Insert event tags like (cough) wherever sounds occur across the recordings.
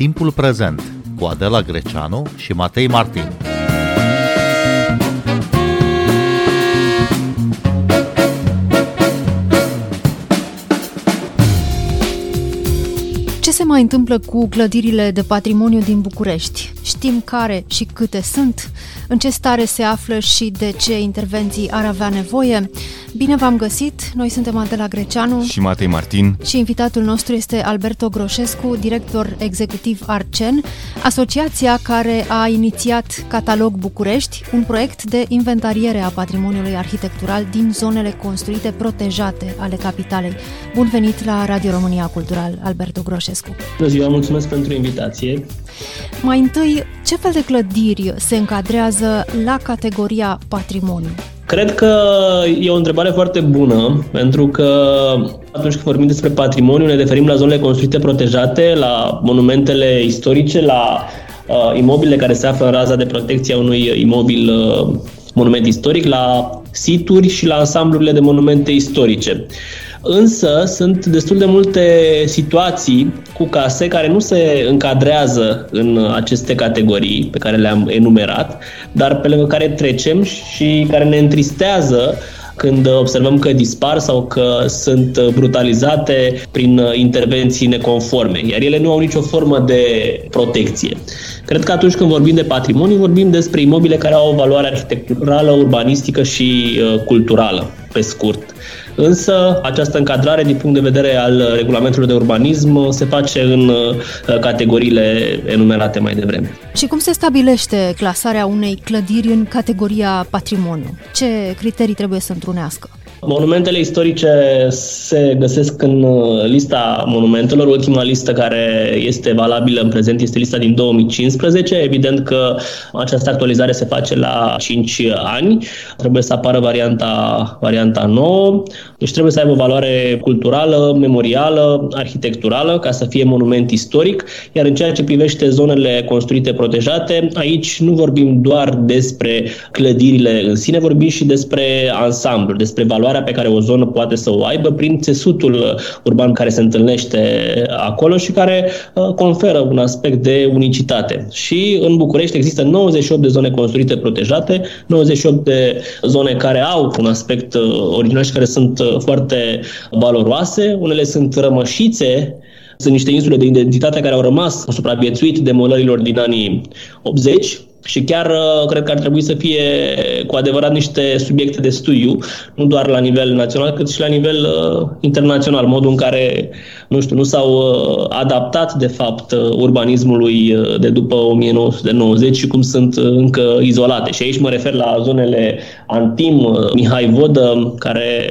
Timpul prezent cu Adela Greceanu și Matei Martin. Ce se mai întâmplă cu clădirile de patrimoniu din București? Știm care și câte sunt? În ce stare se află și de ce intervenții ar avea nevoie? Bine v-am găsit! Noi suntem Adela Greceanu și Matei Martin și invitatul nostru este Alberto Groșescu, director executiv Arcen, asociația care a inițiat Catalog București, un proiect de inventariere a patrimoniului arhitectural din zonele construite protejate ale capitalei. Bun venit la Radio România Cultural, Alberto Groșescu! Bună ziua, mulțumesc pentru invitație! Mai întâi, ce fel de clădiri se încadrează la categoria patrimoniu? Cred că e o întrebare foarte bună, pentru că atunci când vorbim despre patrimoniu, ne referim la zonele construite protejate, la monumentele istorice, la uh, imobile care se află în raza de protecție a unui imobil uh, monument istoric, la situri și la ansamblurile de monumente istorice. Însă sunt destul de multe situații cu case care nu se încadrează în aceste categorii pe care le-am enumerat, dar pe lângă care trecem și care ne întristează când observăm că dispar sau că sunt brutalizate prin intervenții neconforme, iar ele nu au nicio formă de protecție. Cred că atunci când vorbim de patrimoniu, vorbim despre imobile care au o valoare arhitecturală, urbanistică și uh, culturală, pe scurt. Însă, această încadrare, din punct de vedere al regulamentului de urbanism, se face în uh, categoriile enumerate mai devreme. Și cum se stabilește clasarea unei clădiri în categoria patrimoniu? Ce criterii trebuie să întrunească? Monumentele istorice se găsesc în uh, lista monumentelor. Ultima listă care este valabilă în prezent este lista din 2015. Evident că această actualizare se face la 5 ani. Trebuie să apară varianta, varianta nouă. Deci trebuie să aibă valoare culturală, memorială, arhitecturală, ca să fie monument istoric. Iar în ceea ce privește zonele construite protejate, aici nu vorbim doar despre clădirile în sine, vorbim și despre ansamblu, despre valoare valoarea pe care o zonă poate să o aibă prin țesutul uh, urban care se întâlnește acolo și care uh, conferă un aspect de unicitate. Și în București există 98 de zone construite protejate, 98 de zone care au un aspect uh, original și care sunt foarte valoroase. Unele sunt rămășițe sunt niște insule de identitate care au rămas supraviețuit demolărilor din anii 80, și chiar uh, cred că ar trebui să fie cu adevărat niște subiecte de studiu, nu doar la nivel național, cât și la nivel uh, internațional, modul în care, nu știu, nu s-au uh, adaptat, de fapt, uh, urbanismului uh, de după 1990 și cum sunt uh, încă izolate. Și aici mă refer la zonele Antim, uh, Mihai Vodă, care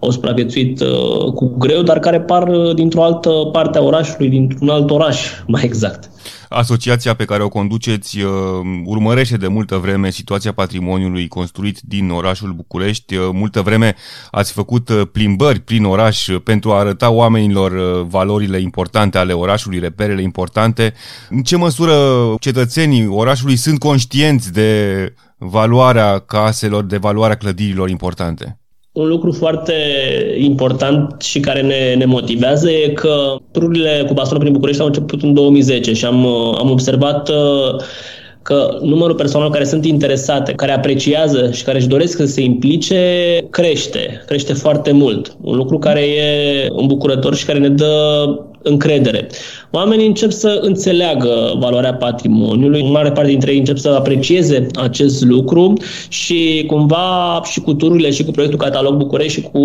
au supraviețuit uh, cu greu, dar care par uh, dintr-o altă parte a orașului, dintr-un alt oraș, (laughs) mai exact. Asociația pe care o conduceți uh, urmărește de multă vreme situația patrimoniului construit din orașul București. Uh, multă vreme ați făcut uh, plimbări prin oraș pentru a arăta oamenilor valorile importante ale orașului, reperele importante. În ce măsură cetățenii orașului sunt conștienți de valoarea caselor, de valoarea clădirilor importante? Un lucru foarte important și care ne, ne motivează e că tururile cu bastonul prin București au început în 2010 și am, am observat uh, că numărul persoanelor care sunt interesate, care apreciază și care își doresc să se implice, crește. Crește foarte mult. Un lucru care e îmbucurător și care ne dă încredere. Oamenii încep să înțeleagă valoarea patrimoniului, în mare parte dintre ei încep să aprecieze acest lucru și cumva și cu tururile și cu proiectul Catalog București și cu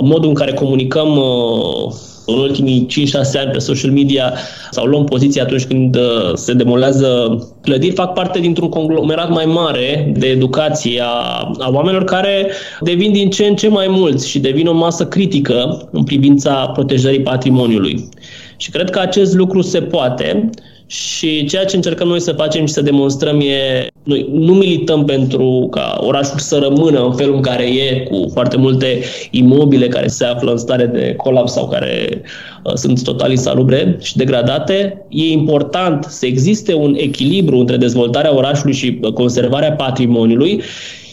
modul în care comunicăm uh, în ultimii 5-6 ani pe social media sau luăm poziție atunci când uh, se demolează clădiri, fac parte dintr-un conglomerat mai mare de educație a, a oamenilor care devin din ce în ce mai mulți și devin o masă critică în privința protejării patrimoniului. Și cred că acest lucru se poate și ceea ce încercăm noi să facem și să demonstrăm e, noi nu milităm pentru ca orașul să rămână în felul în care e, cu foarte multe imobile care se află în stare de colaps sau care uh, sunt total insalubre și degradate. E important să existe un echilibru între dezvoltarea orașului și uh, conservarea patrimoniului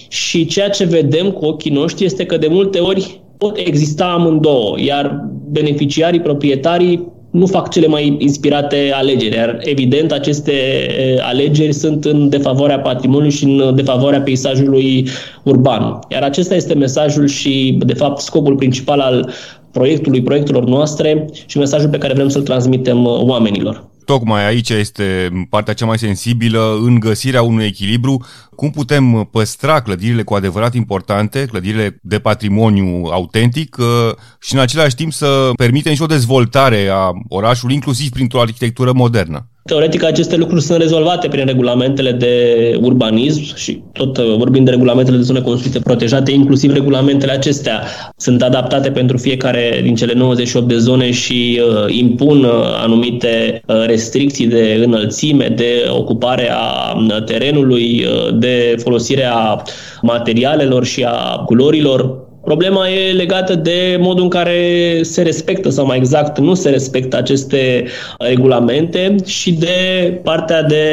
și ceea ce vedem cu ochii noștri este că de multe ori pot exista amândouă, iar beneficiarii, proprietarii nu fac cele mai inspirate alegeri. Iar evident, aceste alegeri sunt în defavoarea patrimoniului și în defavoarea peisajului urban. Iar acesta este mesajul și, de fapt, scopul principal al proiectului, proiectelor noastre și mesajul pe care vrem să-l transmitem oamenilor. Tocmai aici este partea cea mai sensibilă în găsirea unui echilibru. Cum putem păstra clădirile cu adevărat importante, clădirile de patrimoniu autentic uh, și în același timp să permitem și o dezvoltare a orașului, inclusiv printr-o arhitectură modernă? Teoretic, aceste lucruri sunt rezolvate prin regulamentele de urbanism și tot uh, vorbind de regulamentele de zone construite protejate, inclusiv regulamentele acestea sunt adaptate pentru fiecare din cele 98 de zone și uh, impun uh, anumite uh, restricții de înălțime, de ocupare a uh, terenului, uh, de folosirea materialelor și a culorilor Problema e legată de modul în care se respectă, sau mai exact nu se respectă aceste regulamente și de partea de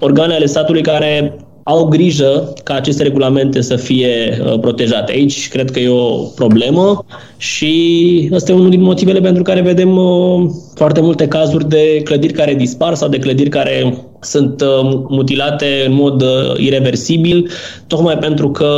organe ale statului care au grijă ca aceste regulamente să fie uh, protejate. Aici cred că e o problemă și ăsta e unul din motivele pentru care vedem uh, foarte multe cazuri de clădiri care dispar sau de clădiri care sunt uh, mutilate în mod irreversibil, tocmai pentru că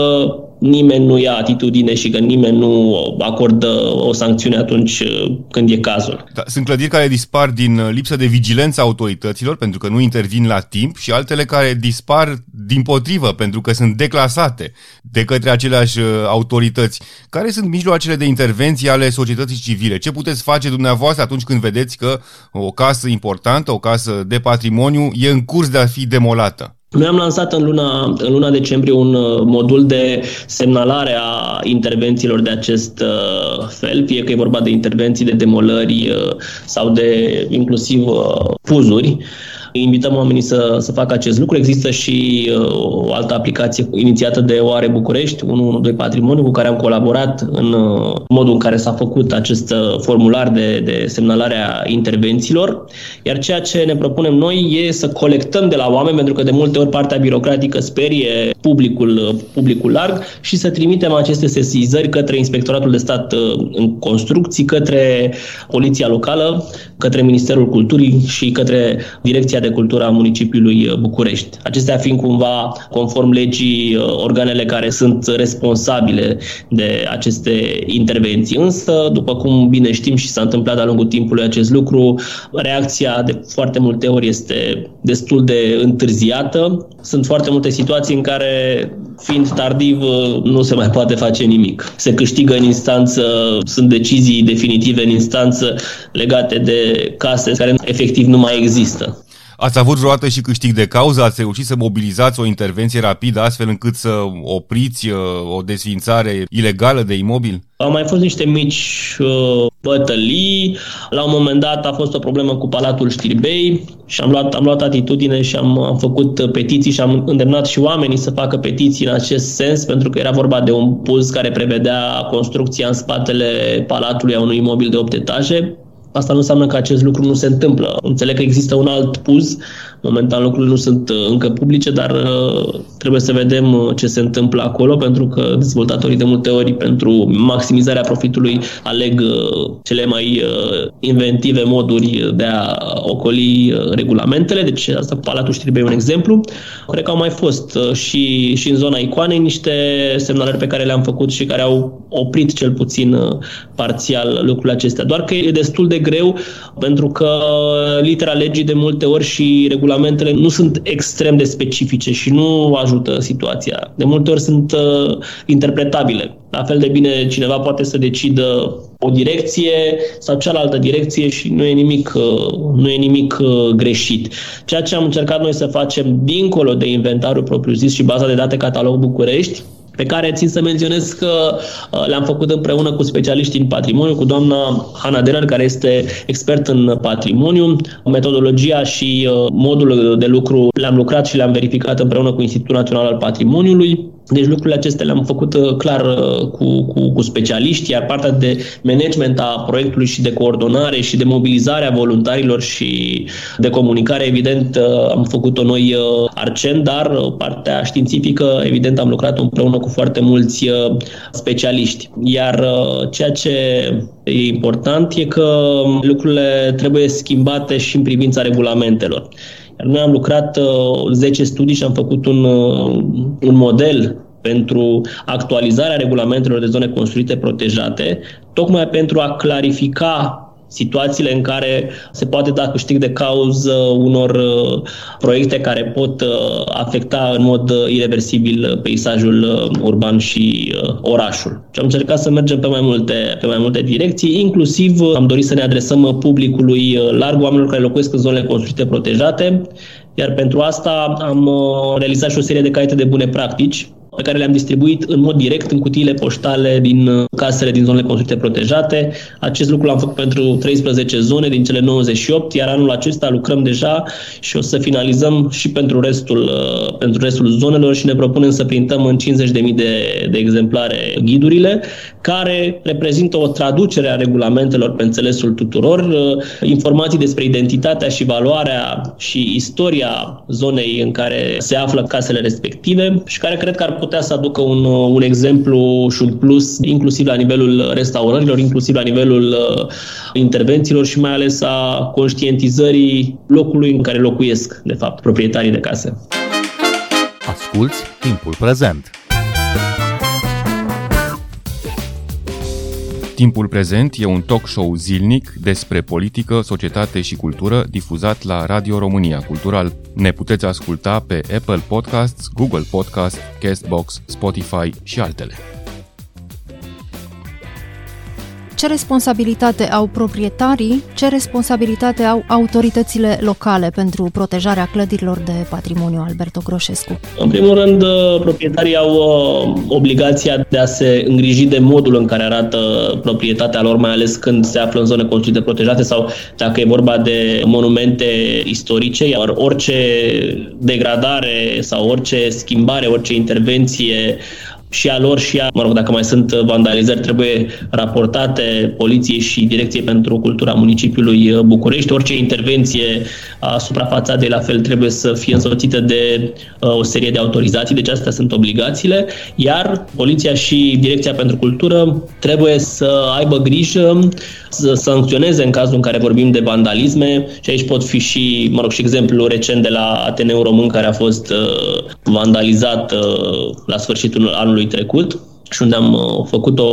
nimeni nu ia atitudine și că nimeni nu acordă o sancțiune atunci uh, când e cazul. Da, sunt clădiri care dispar din uh, lipsă de vigilență a autorităților pentru că nu intervin la timp și altele care dispar din potrivă pentru că sunt declasate de către aceleași uh, autorități. Care sunt mijloacele de intervenție ale societății civile? Ce puteți face dumneavoastră atunci când vedeți că o casă importantă, o casă de patrimoniu e în curs de a fi demolată? Noi am lansat în luna, în luna decembrie un uh, modul de semnalare a intervențiilor de acest uh, fel, fie că e vorba de intervenții de demolări uh, sau de inclusiv puzuri. Invităm oamenii să, să facă acest lucru. Există și uh, o altă aplicație inițiată de Oare București, 112 Patrimoniu, cu care am colaborat în uh, modul în care s-a făcut acest uh, formular de, de semnalare a intervențiilor. Iar ceea ce ne propunem noi e să colectăm de la oameni, pentru că de multe ori partea birocratică sperie publicul, uh, publicul larg și să trimitem aceste sesizări către Inspectoratul de Stat uh, în Construcții, către Poliția Locală, către Ministerul Culturii și către Direcția de de Cultură a municipiului uh, București. Acestea fiind cumva, conform legii, uh, organele care sunt responsabile de aceste intervenții. Însă, după cum bine știm și s-a întâmplat de-a lungul timpului acest lucru, reacția de foarte multe ori este destul de întârziată. Sunt foarte multe situații în care, fiind tardiv, uh, nu se mai poate face nimic. Se câștigă în instanță, sunt decizii definitive în instanță legate de case care efectiv nu mai există. Ați avut vreodată și câștig de cauză? Ați reușit să mobilizați o intervenție rapidă astfel încât să opriți uh, o desfințare ilegală de imobil? Au mai fost niște mici uh, bătălii. La un moment dat a fost o problemă cu Palatul Știrbei și am luat, am luat atitudine și am, am făcut petiții și am îndemnat și oamenii să facă petiții în acest sens, pentru că era vorba de un puz care prevedea construcția în spatele palatului a unui imobil de 8 etaje. Asta nu înseamnă că acest lucru nu se întâmplă. Înțeleg că există un alt puz Momentan lucrurile nu sunt uh, încă publice, dar uh, trebuie să vedem uh, ce se întâmplă acolo, pentru că dezvoltatorii de multe ori pentru maximizarea profitului aleg cele mai inventive moduri de a ocoli regulamentele. Deci asta cu Palatul Știrbei e un exemplu. Cred că au mai fost și, și în zona icoanei niște semnalări pe care le-am făcut și care au oprit cel puțin parțial lucrurile acestea. Doar că e destul de greu pentru că litera legii de multe ori și regulamentul regulamentele nu sunt extrem de specifice și nu ajută situația. De multe ori sunt uh, interpretabile. La fel de bine cineva poate să decidă o direcție sau cealaltă direcție și nu e nimic, uh, nu e nimic uh, greșit. Ceea ce am încercat noi să facem dincolo de inventarul propriu-zis și baza de date catalog București, pe care țin să menționez că uh, le-am făcut împreună cu specialiștii în patrimoniu, cu doamna Hanna Denner, care este expert în patrimoniu. Metodologia și uh, modul de lucru le-am lucrat și le-am verificat împreună cu Institutul Național al Patrimoniului Deci lucrurile acestea le-am făcut uh, clar uh, cu, cu, cu specialiști, iar partea de management a proiectului și de coordonare și de mobilizare a voluntarilor și de comunicare, evident, uh, am făcut-o noi Arcen, dar partea științifică, evident, am lucrat împreună cu foarte mulți specialiști. Iar ceea ce e important e că lucrurile trebuie schimbate și în privința regulamentelor. Iar noi am lucrat uh, 10 studii și am făcut un, uh, un model pentru actualizarea regulamentelor de zone construite protejate, tocmai pentru a clarifica situațiile în care se poate da câștig de cauză unor uh, proiecte care pot uh, afecta în mod uh, irreversibil peisajul urban și orașul. Și am încercat să mergem pe mai multe, pe mai multe direcții, inclusiv am dorit să ne adresăm publicului larg, oamenilor care locuiesc în zonele construite protejate, iar pentru asta am realizat și o serie de caiete de bune practici pe care le-am distribuit în mod direct în cutiile poștale din uh, casele din zonele construite protejate. Acest lucru l-am făcut pentru 13 zone din cele 98, iar anul acesta lucrăm deja și o să finalizăm și pentru restul, uh, pentru restul zonelor și ne propunem să printăm în 50.000 de, de exemplare ghidurile, care reprezintă o traducere a regulamentelor pe înțelesul tuturor, uh, informații despre identitatea și valoarea și istoria zonei în care se află casele respective și care cred că ar putea să aducă un, un exemplu și un plus, inclusiv la nivelul restaurărilor, inclusiv la nivelul uh, intervențiilor și mai ales a conștientizării locului în care locuiesc, de fapt, proprietarii de case. Asculți timpul prezent! Timpul prezent e un talk show zilnic despre politică, societate și cultură difuzat la Radio România Cultural. Ne puteți asculta pe Apple Podcasts, Google Podcasts, Castbox, Spotify și altele. Ce responsabilitate au proprietarii, ce responsabilitate au autoritățile locale pentru protejarea clădirilor de patrimoniu Alberto Groșescu? În primul rând, uh, proprietarii au uh, obligația de a se îngriji de modul în care arată proprietatea lor, mai ales când se află în zone construite protejate sau dacă e vorba de monumente istorice, iar orice degradare sau orice schimbare, orice intervenție și a lor și a, mă rog, dacă mai sunt vandalizări, trebuie raportate poliției și Direcției pentru Cultura Municipiului București. Orice intervenție asupra fațadei la fel trebuie să fie însoțită de uh, o serie de autorizații, deci astea sunt obligațiile, iar poliția și Direcția pentru Cultură trebuie să aibă grijă să sancționeze în cazul în care vorbim de vandalisme. Și aici pot fi și, mă rog, și exemplu recent de la Ateneu Român care a fost uh, vandalizat uh, la sfârșitul anului trecut și unde am uh, făcut o,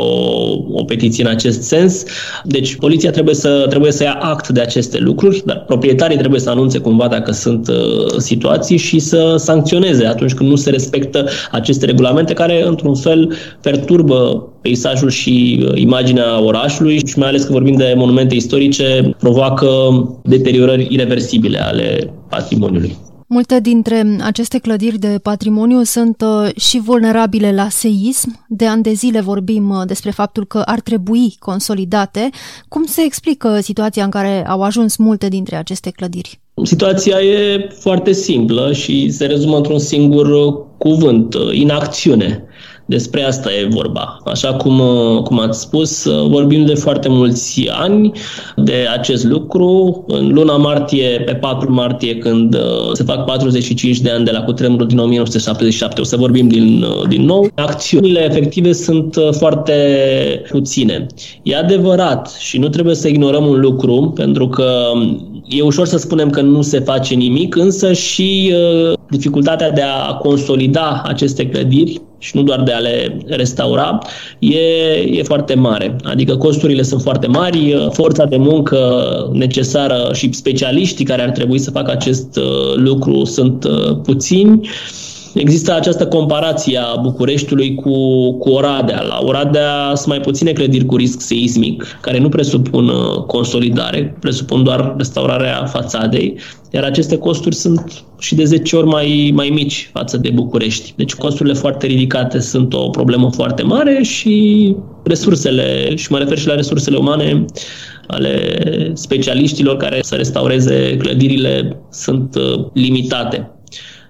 o petiție în acest sens. Deci poliția trebuie să, trebuie să ia act de aceste lucruri, dar proprietarii trebuie să anunțe cumva dacă sunt uh, situații și să sancționeze atunci când nu se respectă aceste regulamente care, într-un fel, perturbă peisajul și uh, imaginea orașului și mai ales că vorbim de monumente istorice, provoacă deteriorări irreversibile ale patrimoniului. Multe dintre aceste clădiri de patrimoniu sunt uh, și vulnerabile la seism. De ani de zile vorbim uh, despre faptul că ar trebui consolidate. Cum se explică situația în care au ajuns multe dintre aceste clădiri? Situația e foarte simplă și se rezumă într-un singur cuvânt, inacțiune. Despre asta e vorba. Așa cum, uh, cum ați spus, uh, vorbim de foarte mulți ani de acest lucru. În luna martie, pe 4 martie, când uh, se fac 45 de ani de la cutremurul din 1977, o să vorbim din, din nou. Acțiunile efective sunt foarte puține. E adevărat și nu trebuie să ignorăm un lucru, pentru că e ușor să spunem că nu se face nimic, însă și dificultatea de a consolida aceste clădiri și nu doar de a le restaura, e, e foarte mare. Adică costurile sunt foarte mari, forța de muncă necesară și specialiștii care ar trebui să facă acest uh, lucru sunt uh, puțini. Există această comparație a Bucureștiului cu, cu Oradea. La Oradea sunt mai puține clădiri cu risc seismic, care nu presupun uh, consolidare, presupun doar restaurarea fațadei, iar aceste costuri sunt și de 10 ori mai, mai mici față de București. Deci costurile foarte ridicate sunt o problemă foarte mare și resursele, și mă refer și la resursele umane ale specialiștilor care să restaureze clădirile sunt uh, limitate.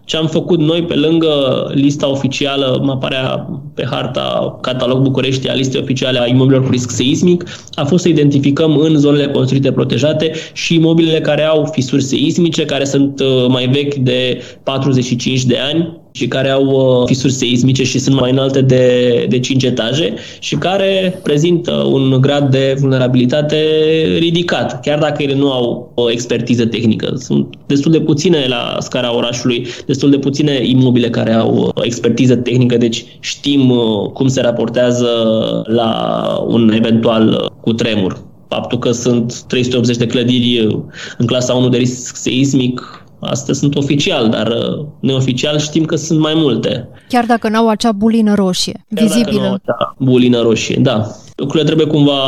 Ce am făcut noi pe lângă lista oficială, mă aparea pe harta catalog București a listei oficiale a imobilelor cu risc seismic, a fost să identificăm în zonele construite protejate și imobilele care au fisuri seismice, care sunt uh, mai vechi de 45 de ani, și care au uh, fisuri seismice și sunt mai înalte de, de 5 etaje și care prezintă un grad de vulnerabilitate ridicat, chiar dacă ele nu au o expertiză tehnică. Sunt destul de puține la scara orașului, destul de puține imobile care au expertiză tehnică, deci știm uh, cum se raportează la un eventual cutremur. Faptul că sunt 380 de clădiri în clasa 1 de risc seismic Astea sunt oficial, dar uh, neoficial știm că sunt mai multe. Chiar dacă n-au acea bulină roșie, Chiar vizibilă. Dacă acea bulină roșie, da. Lucrurile trebuie cumva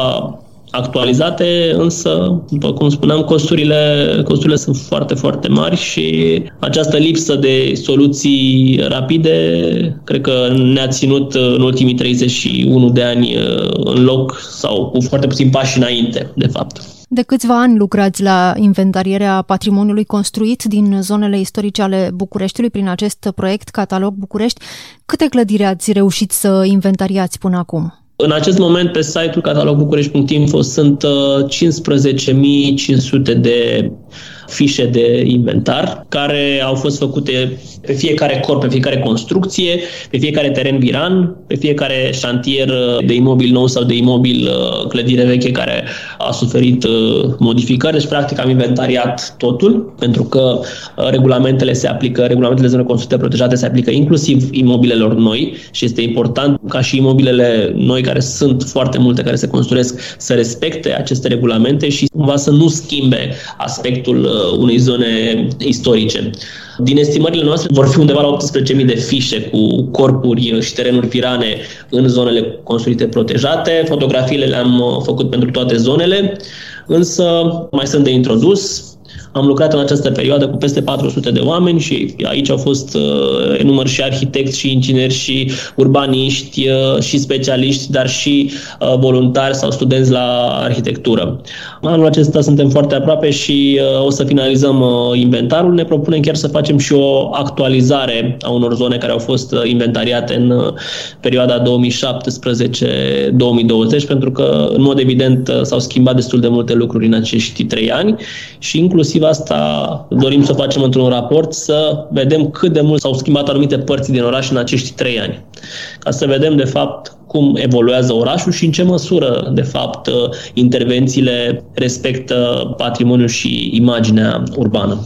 actualizate, însă, după cum spuneam, costurile, costurile sunt foarte, foarte mari și această lipsă de soluții rapide cred că ne-a ținut în ultimii 31 de ani uh, în loc sau cu foarte puțin pași înainte, de fapt. De câțiva ani lucrați la inventarierea patrimoniului construit din zonele istorice ale Bucureștiului prin acest proiect Catalog București. Câte clădiri ați reușit să inventariați până acum? În acest moment, pe site-ul catalogbucurești.info sunt 15.500 uh, de fișe de inventar care au fost făcute pe fiecare corp, pe fiecare construcție, pe fiecare teren viran, pe fiecare șantier de imobil nou sau de imobil uh, clădire veche care a suferit uh, modificări. Deci, practic, am inventariat totul, pentru că uh, regulamentele se aplică, regulamentele de zone construite protejate se aplică inclusiv imobilelor noi și este important ca și imobilele noi, care sunt foarte multe, care se construiesc, să respecte aceste regulamente și cumva să nu schimbe aspectul unei zone istorice. Din estimările noastre vor fi undeva la 18.000 de fișe cu corpuri și terenuri pirane în zonele construite protejate. Fotografiile le-am uh, făcut pentru toate zonele, însă mai sunt de introdus. Am lucrat în această perioadă cu peste 400 de oameni și aici au fost uh, enumăr și arhitecți, și ingineri, și urbaniști, uh, și specialiști, dar și uh, voluntari sau studenți la arhitectură. Anul acesta suntem foarte aproape și uh, o să finalizăm uh, inventarul. Ne propunem chiar să facem și o actualizare a unor zone care au fost uh, inventariate în uh, perioada 2017-2020, pentru că, în mod evident, uh, s-au schimbat destul de multe lucruri în acești trei ani și inclusiv asta dorim să facem într-un raport, să vedem cât de mult s-au schimbat anumite părți din oraș în acești trei ani. Ca să vedem, de fapt, cum evoluează orașul și în ce măsură, de fapt, intervențiile respectă patrimoniul și imaginea urbană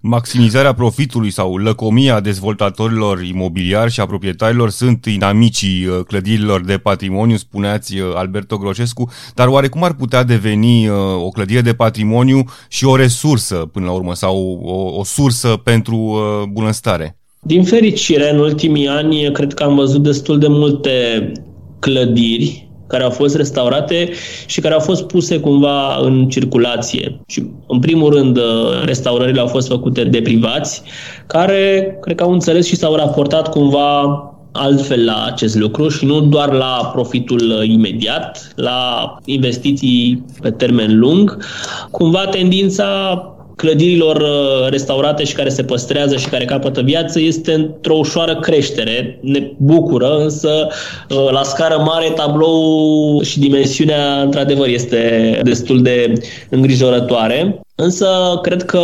maximizarea profitului sau lăcomia dezvoltatorilor imobiliari și a proprietarilor sunt inamicii uh, clădirilor de patrimoniu, spuneați uh, Alberto Groșescu, dar oare cum ar putea deveni uh, o clădire de patrimoniu și o resursă până la urmă sau o, o sursă pentru bunăstare? Din fericire, în ultimii ani, cred că am văzut destul de multe clădiri care au fost restaurate și care au fost puse cumva în circulație. Și, în primul rând, restaurările au fost făcute de privați, care cred că au înțeles și s-au raportat cumva altfel la acest lucru și nu doar la profitul imediat, la investiții pe termen lung. Cumva tendința clădirilor uh, restaurate și care se păstrează și care capătă viață este într-o ușoară creștere. Ne bucură, însă uh, la scară mare tablou și dimensiunea într-adevăr este destul de îngrijorătoare. Însă, cred că,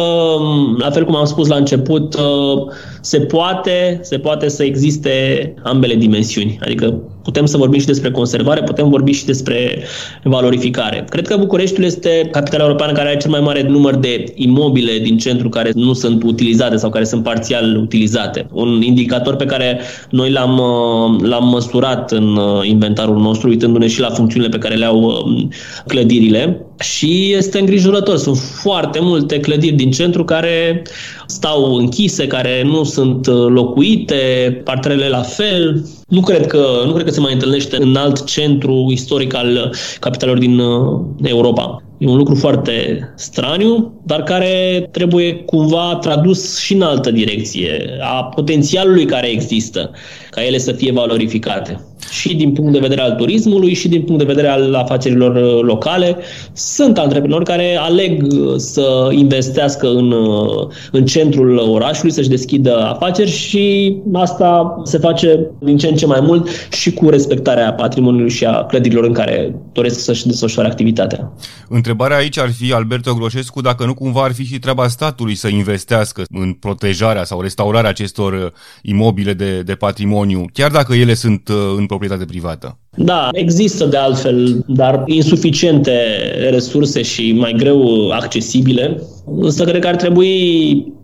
la fel cum am spus la început, uh, se poate, se poate să existe ambele dimensiuni. Adică putem să vorbim și despre conservare, putem vorbi și despre valorificare. Cred că Bucureștiul este capitala europeană care are cel mai mare număr de imobile din centru care nu sunt utilizate sau care sunt parțial utilizate. Un indicator pe care noi l-am, uh, l-am măsurat în uh, inventarul nostru, uitându-ne și la funcțiunile pe care le au clădirile și este îngrijorător. Sunt foarte multe clădiri din centru care stau închise, care nu sunt uh, locuite, partrele la fel. Nu cred că, nu cred că se mai întâlnește în alt centru istoric al capitalelor din uh, Europa. E un lucru foarte straniu, dar care trebuie cumva tradus și în altă direcție, a potențialului care există, ca ele să fie valorificate. Și din punct de vedere al turismului și din punct de vedere al afacerilor uh, locale. Sunt antreprenori care aleg uh, să investească în, uh, în centrul orașului, să-și deschidă afaceri și asta se face din ce în ce mai mult și cu respectarea patrimoniului și a clădirilor în care doresc să-și desfășoare activitatea. Întrebarea aici ar fi, Alberto Groșescu, dacă nu cumva ar fi și treaba statului să investească în protejarea sau restaurarea acestor imobile de, de patrimoniu, chiar dacă ele sunt în proprietate privată. Da, există de altfel, dar insuficiente resurse și mai greu accesibile. Însă cred că ar trebui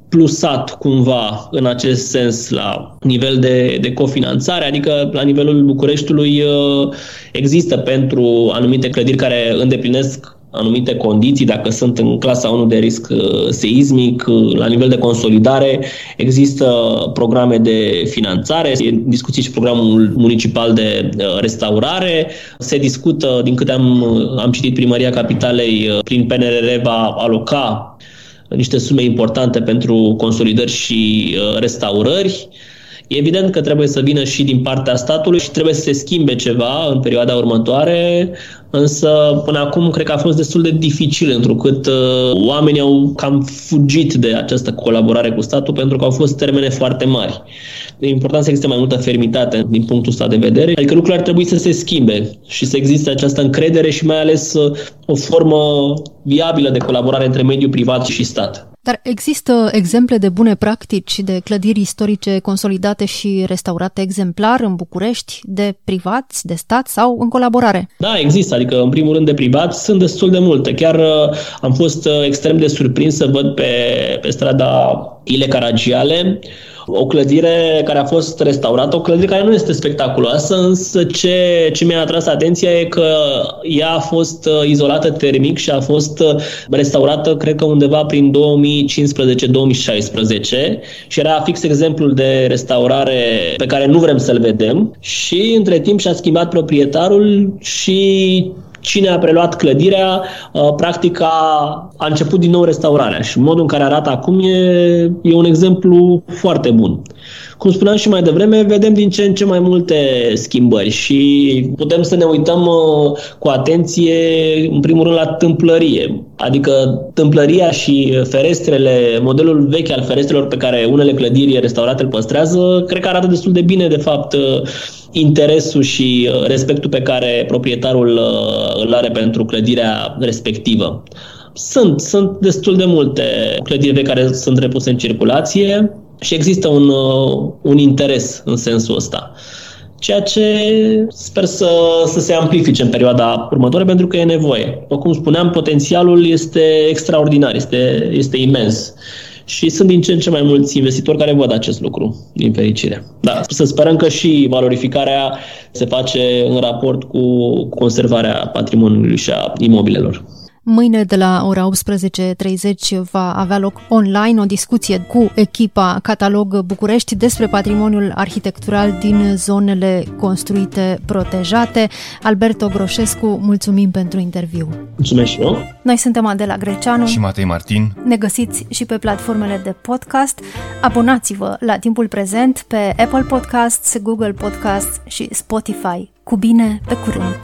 plusat cumva în acest sens la nivel de, de cofinanțare, adică la nivelul Bucureștiului uh, există pentru anumite clădiri care îndeplinesc anumite condiții, dacă sunt în clasa 1 de risc uh, seismic, uh, la nivel de consolidare, există programe de finanțare, e discuții și programul municipal de uh, restaurare, se discută, din câte am, am citit, Primăria Capitalei prin PNRR va aloca niște sume importante pentru consolidări și restaurări. E evident că trebuie să vină și din partea statului și trebuie să se schimbe ceva în perioada următoare, însă până acum cred că a fost destul de dificil, întrucât uh, oamenii au cam fugit de această colaborare cu statul pentru că au fost termene foarte mari. E important să existe mai multă fermitate din punctul ăsta de vedere, adică lucrurile ar trebui să se schimbe și să existe această încredere și mai ales uh, o formă viabilă de colaborare între mediul privat și stat. Dar există exemple de bune practici de clădiri istorice consolidate și restaurate exemplar în București, de privați, de stat sau în colaborare? Da, există. Adică, în primul rând, de privați sunt destul de multe. Chiar uh, am fost uh, extrem de surprins să văd pe, pe strada Ile Caragiale o clădire care a fost restaurată, o clădire care nu este spectaculoasă, însă ce, ce mi-a atras atenția e că ea a fost uh, izolată termic și a fost uh, restaurată, cred că undeva prin 2015-2016 și era fix exemplul de restaurare pe care nu vrem să-l vedem. Și între timp și-a schimbat proprietarul și cine a preluat clădirea, uh, practic a, a început din nou restaurarea și modul în care arată acum e, e un exemplu foarte bun. Cum spuneam și mai devreme, vedem din ce în ce mai multe schimbări și putem să ne uităm uh, cu atenție, în primul rând, la tâmplărie. Adică tâmplăria și ferestrele, modelul vechi al ferestrelor pe care unele clădiri restaurate îl păstrează, cred că arată destul de bine, de fapt, uh, interesul și uh, respectul pe care proprietarul îl are pentru clădirea respectivă. Sunt, sunt destul de multe clădiri pe care sunt repuse în circulație și există un, uh, un interes în sensul ăsta. Ceea ce sper să, să se amplifice în perioada următoare, pentru că e nevoie. După cum spuneam, potențialul este extraordinar, este, este imens. Și sunt din ce în ce mai mulți investitori care văd acest lucru, din fericire. Da, să sperăm că și valorificarea se face în raport cu conservarea patrimoniului și a imobilelor. Mâine de la ora 18.30 va avea loc online o discuție cu echipa Catalog București despre patrimoniul arhitectural din zonele construite protejate. Alberto Groșescu, mulțumim pentru interviu. Mulțumesc și eu. Noi suntem Adela Greceanu și Matei Martin. Ne găsiți și pe platformele de podcast. Abonați-vă la timpul prezent pe Apple Podcasts, Google Podcasts și Spotify. Cu bine, pe curând!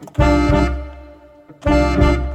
thank you